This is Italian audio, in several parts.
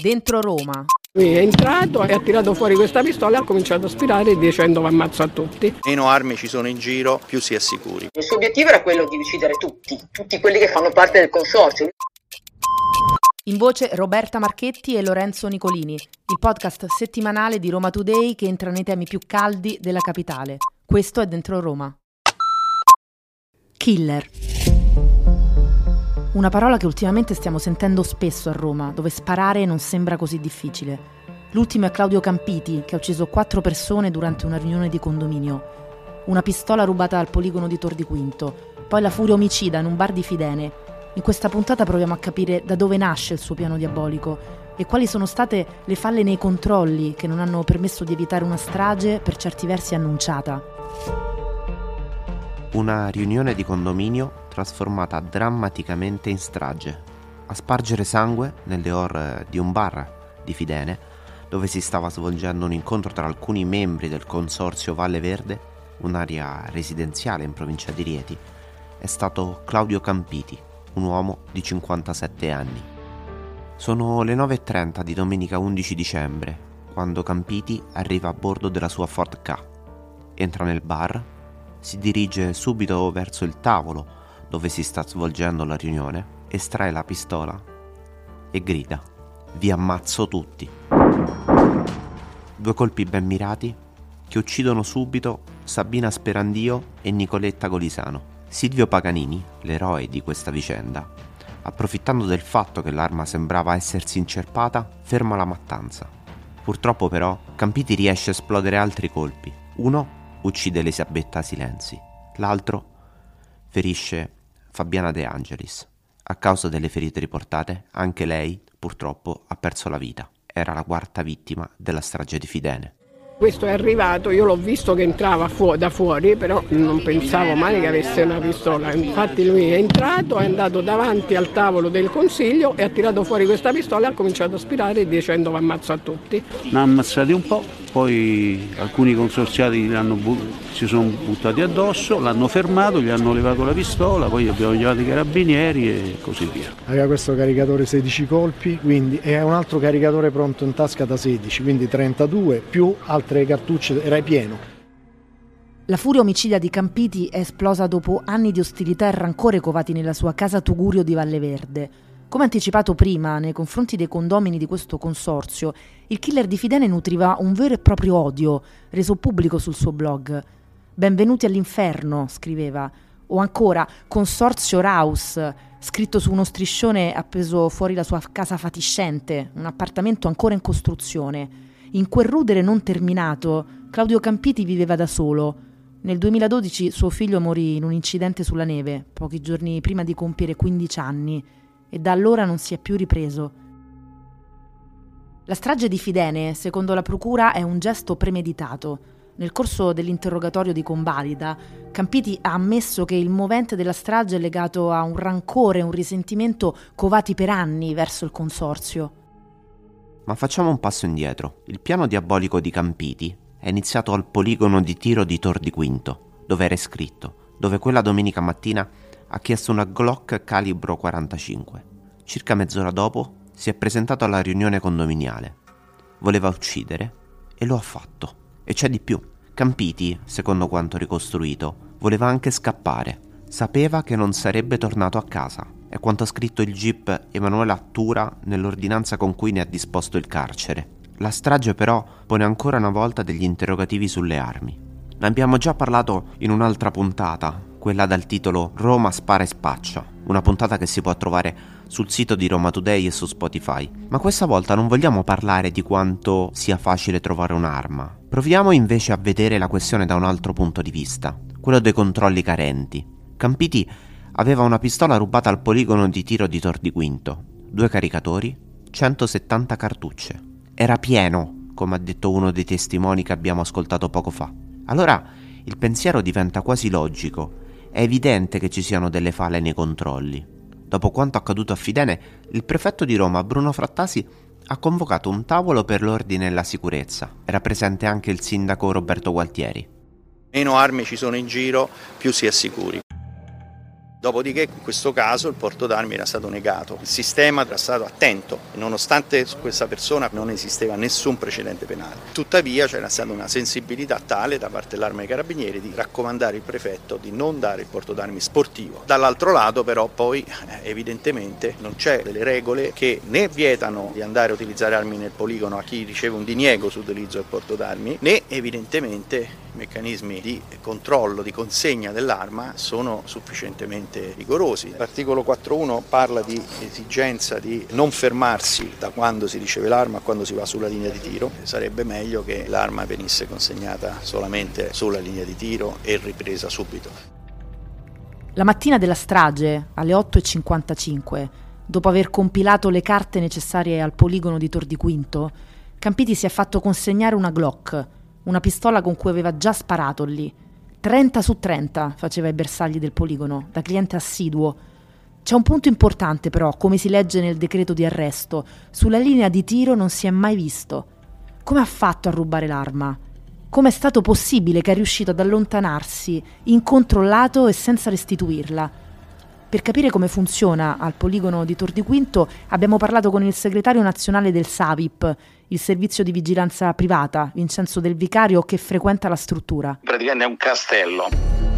Dentro Roma. Lui è entrato e ha tirato fuori questa pistola e ha cominciato a spirare dicendo va ammazzo a tutti. Meno armi ci sono in giro, più si è sicuri. Il suo obiettivo era quello di uccidere tutti, tutti quelli che fanno parte del consorzio. In voce Roberta Marchetti e Lorenzo Nicolini, il podcast settimanale di Roma Today che entra nei temi più caldi della capitale. Questo è Dentro Roma. Killer. Una parola che ultimamente stiamo sentendo spesso a Roma, dove sparare non sembra così difficile. L'ultimo è Claudio Campiti, che ha ucciso quattro persone durante una riunione di condominio. Una pistola rubata dal poligono di Tor di Quinto, poi la furia omicida in un bar di Fidene. In questa puntata proviamo a capire da dove nasce il suo piano diabolico e quali sono state le falle nei controlli che non hanno permesso di evitare una strage per certi versi annunciata. Una riunione di condominio trasformata drammaticamente in strage. A spargere sangue nelle ore di un bar di Fidene, dove si stava svolgendo un incontro tra alcuni membri del consorzio Valle Verde, un'area residenziale in provincia di Rieti, è stato Claudio Campiti, un uomo di 57 anni. Sono le 9.30 di domenica 11 dicembre, quando Campiti arriva a bordo della sua Ford K. Entra nel bar, si dirige subito verso il tavolo dove si sta svolgendo la riunione, estrae la pistola e grida: Vi ammazzo tutti. Due colpi ben mirati che uccidono subito Sabina Sperandio e Nicoletta Golisano. Silvio Paganini, l'eroe di questa vicenda, approfittando del fatto che l'arma sembrava essersi incerpata, ferma la mattanza. Purtroppo però Campiti riesce a esplodere altri colpi. Uno uccide Elisabetta Silenzi, l'altro ferisce Fabiana De Angelis. A causa delle ferite riportate, anche lei, purtroppo, ha perso la vita. Era la quarta vittima della strage di Fidene. Questo è arrivato, io l'ho visto che entrava fu- da fuori, però non pensavo mai che avesse una pistola. Infatti lui è entrato, è andato davanti al tavolo del consiglio e ha tirato fuori questa pistola e ha cominciato a spirare dicendo va ammazzo a tutti. Ne ha ammazzati un po', poi alcuni consorziati si sono buttati addosso, l'hanno fermato, gli hanno levato la pistola, poi abbiamo chiamato i carabinieri e così via. Aveva questo caricatore 16 colpi, quindi e un altro caricatore pronto in tasca da 16, quindi 32 più altre cartucce, era pieno. La furia omicida di Campiti è esplosa dopo anni di ostilità e rancore covati nella sua casa Tugurio di Valle Verde. Come anticipato prima, nei confronti dei condomini di questo consorzio, il killer di Fidene nutriva un vero e proprio odio, reso pubblico sul suo blog. Benvenuti all'inferno, scriveva, o ancora Consorzio Raus, scritto su uno striscione appeso fuori la sua casa fatiscente, un appartamento ancora in costruzione. In quel rudere non terminato, Claudio Campiti viveva da solo. Nel 2012 suo figlio morì in un incidente sulla neve, pochi giorni prima di compiere 15 anni, e da allora non si è più ripreso. La strage di Fidene, secondo la procura, è un gesto premeditato. Nel corso dell'interrogatorio di convalida, Campiti ha ammesso che il movente della strage è legato a un rancore e un risentimento covati per anni verso il consorzio. Ma facciamo un passo indietro. Il piano diabolico di Campiti è iniziato al poligono di tiro di Tor di Quinto, dove era scritto, dove quella domenica mattina ha chiesto una Glock calibro 45. Circa mezz'ora dopo si è presentato alla riunione condominiale. Voleva uccidere e lo ha fatto. E c'è di più. Campiti, secondo quanto ricostruito, voleva anche scappare. Sapeva che non sarebbe tornato a casa è quanto ha scritto il GIP Emanuele Attura nell'ordinanza con cui ne ha disposto il carcere. La strage però pone ancora una volta degli interrogativi sulle armi. Ne abbiamo già parlato in un'altra puntata, quella dal titolo Roma spara e spaccia, una puntata che si può trovare sul sito di Roma Today e su Spotify. Ma questa volta non vogliamo parlare di quanto sia facile trovare un'arma. Proviamo invece a vedere la questione da un altro punto di vista, quello dei controlli carenti. Campiti aveva una pistola rubata al poligono di tiro di Tor di Quinto, due caricatori, 170 cartucce. Era pieno, come ha detto uno dei testimoni che abbiamo ascoltato poco fa. Allora il pensiero diventa quasi logico. È evidente che ci siano delle fale nei controlli. Dopo quanto accaduto a Fidene, il prefetto di Roma, Bruno Frattasi, ha convocato un tavolo per l'ordine e la sicurezza. Era presente anche il sindaco Roberto Gualtieri. Meno armi ci sono in giro, più si è sicuri. Dopodiché in questo caso il porto d'armi era stato negato, il sistema era stato attento, nonostante su questa persona non esisteva nessun precedente penale. Tuttavia c'era stata una sensibilità tale da parte dell'Arma dei Carabinieri di raccomandare il prefetto di non dare il porto d'armi sportivo. Dall'altro lato però poi eh, evidentemente non c'è delle regole che né vietano di andare a utilizzare armi nel poligono a chi riceve un diniego sull'utilizzo del porto d'armi, né evidentemente i meccanismi di controllo, di consegna dell'arma sono sufficientemente rigorosi. L'articolo 4.1 parla di esigenza di non fermarsi da quando si riceve l'arma a quando si va sulla linea di tiro. Sarebbe meglio che l'arma venisse consegnata solamente sulla linea di tiro e ripresa subito. La mattina della strage, alle 8.55, dopo aver compilato le carte necessarie al poligono di Tor di Quinto, Campiti si è fatto consegnare una Glock una pistola con cui aveva già sparato lì. 30 su 30 faceva i bersagli del poligono, da cliente assiduo. C'è un punto importante però, come si legge nel decreto di arresto, sulla linea di tiro non si è mai visto. Come ha fatto a rubare l'arma? Come è stato possibile che è riuscito ad allontanarsi, incontrollato e senza restituirla? Per capire come funziona al poligono di Tor di Quinto abbiamo parlato con il segretario nazionale del SAVIP, il servizio di vigilanza privata, Vincenzo Del Vicario, che frequenta la struttura. Praticamente è un castello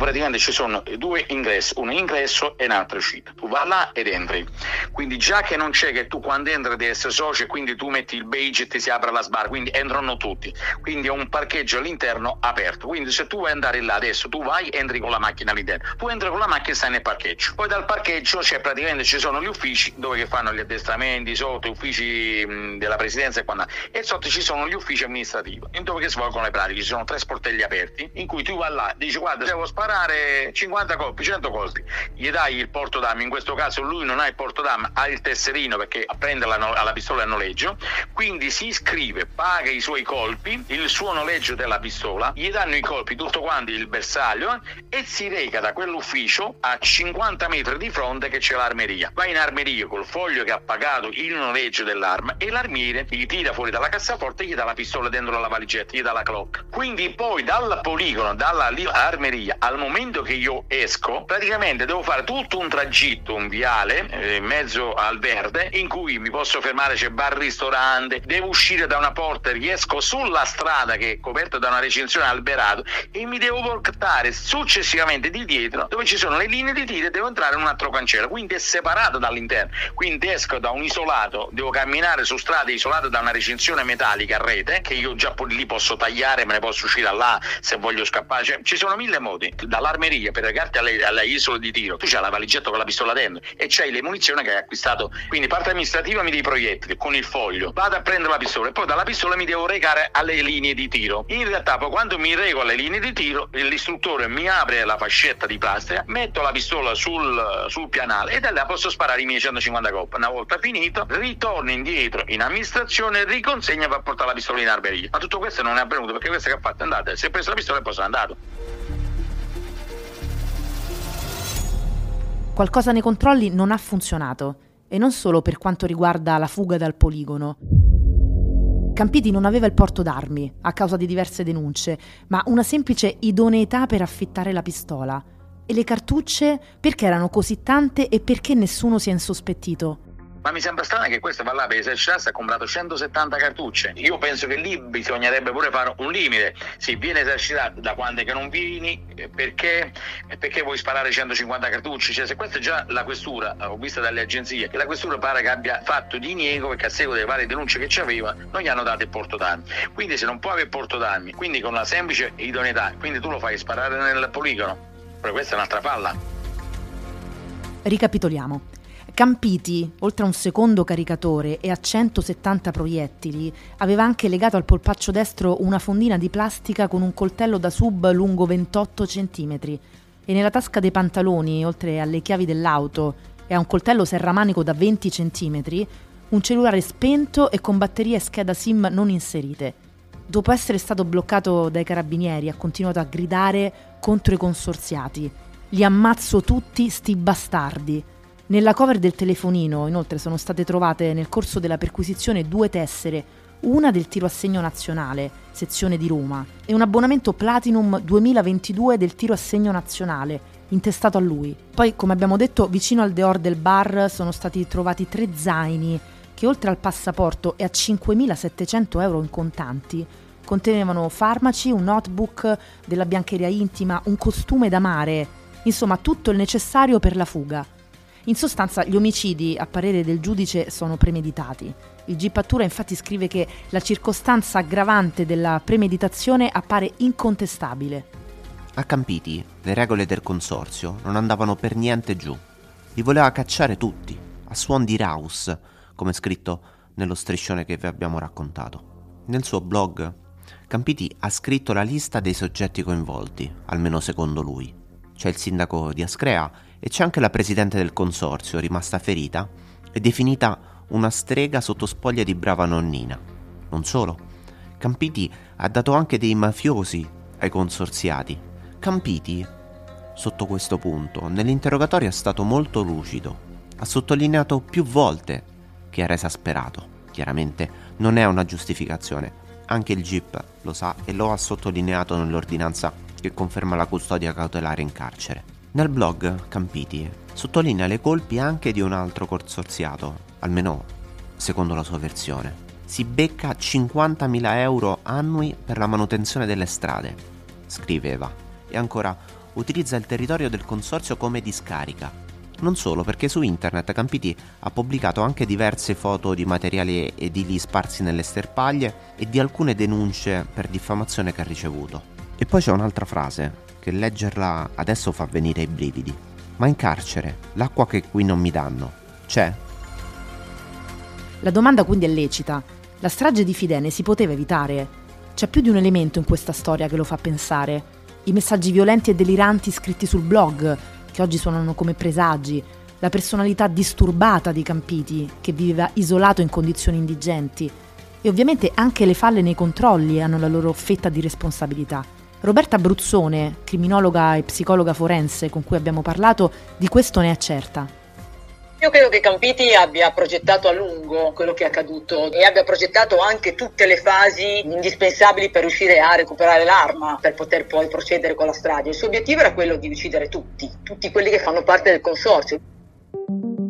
praticamente ci sono due ingressi, un ingresso e un altro uscita. Tu vai là ed entri. Quindi già che non c'è che tu quando entri devi essere socio, quindi tu metti il beige e ti si apre la sbarra, quindi entrano tutti. Quindi è un parcheggio all'interno aperto. Quindi se tu vuoi andare là adesso, tu vai, entri con la macchina all'interno. Tu entri con la macchina e stai nel parcheggio. Poi dal parcheggio c'è praticamente ci sono gli uffici dove fanno gli addestramenti, sotto gli uffici mh, della presidenza e quant'altro. E sotto ci sono gli uffici amministrativi, in dove si svolgono le pratiche. Ci sono tre sportelli aperti in cui tu vai là, dici guarda, devo sparare sparare 50 colpi, 100 colpi, gli dai il porto d'arma, in questo caso lui non ha il porto d'arma, ha il tesserino perché prende la, la pistola a noleggio, quindi si iscrive, paga i suoi colpi, il suo noleggio della pistola, gli danno i colpi, tutto quanto il bersaglio e si reca da quell'ufficio a 50 metri di fronte che c'è l'armeria. Va in armeria col foglio che ha pagato il noleggio dell'arma e l'armiere gli tira fuori dalla cassaforte e gli dà la pistola dentro la valigetta, gli dà la clock. Quindi poi dal poligono, dalla armeria al momento che io esco, praticamente devo fare tutto un tragitto, un viale eh, in mezzo al verde, in cui mi posso fermare, c'è bar ristorante, devo uscire da una porta, riesco sulla strada che è coperta da una recinzione alberato e mi devo portare successivamente di dietro dove ci sono le linee di tiro e devo entrare in un altro cancello, quindi è separato dall'interno. Quindi esco da un isolato, devo camminare su strade isolate da una recinzione metallica a rete, che io già lì posso tagliare, me ne posso uscire là se voglio scappare, cioè, ci sono mille modi dall'armeria per recarti alle, alle isole di tiro, tu c'hai la valigetta con la pistola dentro e c'hai le munizioni che hai acquistato. Quindi parte amministrativa mi dei proiettili con il foglio, vado a prendere la pistola e poi dalla pistola mi devo recare alle linee di tiro. In realtà poi quando mi rego alle linee di tiro, l'istruttore mi apre la fascetta di plastica, metto la pistola sul, sul pianale e da là posso sparare i miei 150 coppe. Una volta finito, ritorno indietro in amministrazione, riconsegna per portare la pistola in armeria. Ma tutto questo non è avvenuto perché questo che ha fatto è andato, si è preso la pistola e poi sono andato. Qualcosa nei controlli non ha funzionato, e non solo per quanto riguarda la fuga dal poligono. Campiti non aveva il porto d'armi, a causa di diverse denunce, ma una semplice idoneità per affittare la pistola. E le cartucce perché erano così tante e perché nessuno si è insospettito? Ma mi sembra strano che questo va là per esercitarsi ha comprato 170 cartucce. Io penso che lì bisognerebbe pure fare un limite. Si viene esercitato da quando che non vieni, eh, perché, perché vuoi sparare 150 cartucce? Cioè, se questa è già la questura, ho visto dalle agenzie, che la questura pare che abbia fatto diniego perché a seguito delle varie denunce che c'aveva non gli hanno dato il porto d'armi. Quindi se non può avere porto d'armi, quindi con una semplice idoneità, quindi tu lo fai sparare nel poligono. Però questa è un'altra palla. Ricapitoliamo. Campiti, oltre a un secondo caricatore e a 170 proiettili, aveva anche legato al polpaccio destro una fondina di plastica con un coltello da sub lungo 28 cm e nella tasca dei pantaloni, oltre alle chiavi dell'auto e a un coltello serramanico da 20 cm, un cellulare spento e con batterie e scheda SIM non inserite. Dopo essere stato bloccato dai carabinieri, ha continuato a gridare contro i consorziati. Li ammazzo tutti, sti bastardi. Nella cover del telefonino, inoltre, sono state trovate nel corso della perquisizione due tessere, una del tiro a segno nazionale, sezione di Roma, e un abbonamento Platinum 2022 del tiro a segno nazionale, intestato a lui. Poi, come abbiamo detto, vicino al deor del bar sono stati trovati tre zaini che oltre al passaporto e a 5.700 euro in contanti contenevano farmaci, un notebook della biancheria intima, un costume da mare, insomma tutto il necessario per la fuga. In sostanza gli omicidi, a parere del giudice, sono premeditati. Il Gipattura infatti scrive che la circostanza aggravante della premeditazione appare incontestabile. A Campiti le regole del consorzio non andavano per niente giù. Li voleva cacciare tutti, a suon di Raus, come scritto nello striscione che vi abbiamo raccontato. Nel suo blog, Campiti ha scritto la lista dei soggetti coinvolti, almeno secondo lui. C'è il sindaco di Ascrea e c'è anche la presidente del consorzio, rimasta ferita e definita una strega sotto spoglia di brava nonnina. Non solo, Campiti ha dato anche dei mafiosi ai consorziati. Campiti, sotto questo punto, nell'interrogatorio è stato molto lucido. Ha sottolineato più volte che era esasperato. Chiaramente non è una giustificazione. Anche il GIP lo sa e lo ha sottolineato nell'ordinanza che conferma la custodia cautelare in carcere. Nel blog Campiti sottolinea le colpi anche di un altro consorziato, almeno secondo la sua versione. Si becca 50.000 euro annui per la manutenzione delle strade, scriveva, e ancora utilizza il territorio del consorzio come discarica, non solo, perché su internet Campiti ha pubblicato anche diverse foto di materiali edili sparsi nelle sterpaglie e di alcune denunce per diffamazione che ha ricevuto. E poi c'è un'altra frase, che leggerla adesso fa venire i brividi. Ma in carcere, l'acqua che qui non mi danno, c'è? La domanda quindi è lecita. La strage di Fidene si poteva evitare? C'è più di un elemento in questa storia che lo fa pensare. I messaggi violenti e deliranti scritti sul blog, che oggi suonano come presagi, la personalità disturbata di Campiti, che viveva isolato in condizioni indigenti, e ovviamente anche le falle nei controlli hanno la loro fetta di responsabilità. Roberta Bruzzone, criminologa e psicologa forense con cui abbiamo parlato, di questo ne è certa. Io credo che Campiti abbia progettato a lungo quello che è accaduto e abbia progettato anche tutte le fasi indispensabili per riuscire a recuperare l'arma, per poter poi procedere con la strada. Il suo obiettivo era quello di uccidere tutti, tutti quelli che fanno parte del consorzio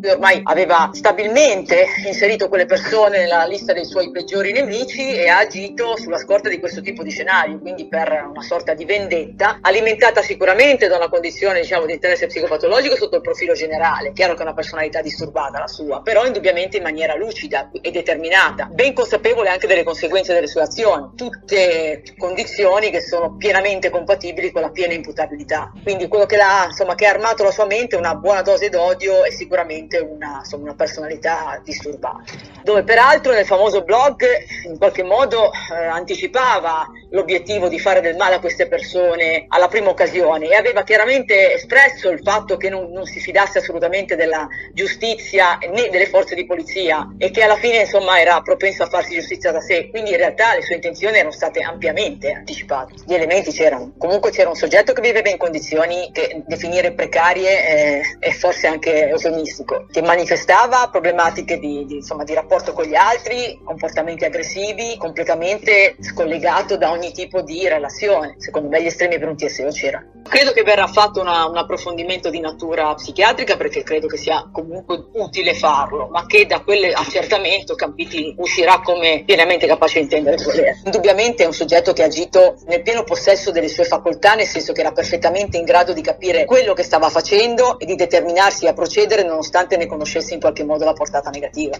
ormai aveva stabilmente inserito quelle persone nella lista dei suoi peggiori nemici e ha agito sulla scorta di questo tipo di scenario, quindi per una sorta di vendetta, alimentata sicuramente da una condizione diciamo, di interesse psicopatologico sotto il profilo generale. Chiaro che è una personalità disturbata la sua, però indubbiamente in maniera lucida e determinata, ben consapevole anche delle conseguenze delle sue azioni, tutte condizioni che sono pienamente compatibili con la piena imputabilità. Quindi quello che, insomma, che ha armato la sua mente è una buona dose d'odio e sicuramente sicuramente una, insomma, una personalità disturbata. Dove peraltro nel famoso blog in qualche modo eh, anticipava l'obiettivo di fare del male a queste persone alla prima occasione e aveva chiaramente espresso il fatto che non, non si fidasse assolutamente della giustizia né delle forze di polizia e che alla fine insomma era propenso a farsi giustizia da sé. Quindi in realtà le sue intenzioni erano state ampiamente anticipate. Gli elementi c'erano. Comunque c'era un soggetto che viveva in condizioni che definire precarie eh, è forse anche eufemistico che manifestava problematiche di, di, insomma, di rapporto con gli altri, comportamenti aggressivi, completamente scollegato da ogni tipo di relazione. Secondo me gli estremi per un TSO c'erano. Credo che verrà fatto una, un approfondimento di natura psichiatrica perché credo che sia comunque utile farlo, ma che da quell'accertamento Campiti uscirà come pienamente capace di intendere e volere. Indubbiamente è un soggetto che ha agito nel pieno possesso delle sue facoltà, nel senso che era perfettamente in grado di capire quello che stava facendo e di determinarsi a procedere nonostante ne conoscesse in qualche modo la portata negativa.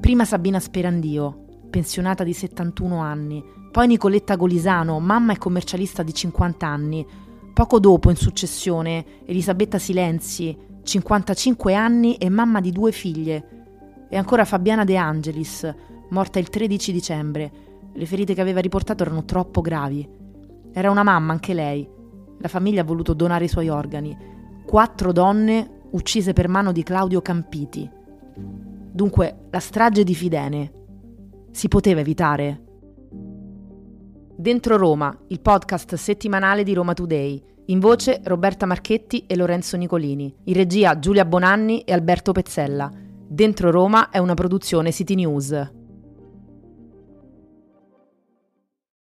Prima Sabina Sperandio, pensionata di 71 anni, poi Nicoletta Golisano, mamma e commercialista di 50 anni, poco dopo, in successione, Elisabetta Silenzi, 55 anni e mamma di due figlie, e ancora Fabiana De Angelis, morta il 13 dicembre. Le ferite che aveva riportato erano troppo gravi. Era una mamma anche lei. La famiglia ha voluto donare i suoi organi. Quattro donne uccise per mano di Claudio Campiti. Dunque, la strage di Fidene si poteva evitare? Dentro Roma, il podcast settimanale di Roma Today. In voce Roberta Marchetti e Lorenzo Nicolini. In regia Giulia Bonanni e Alberto Pezzella. Dentro Roma è una produzione City News.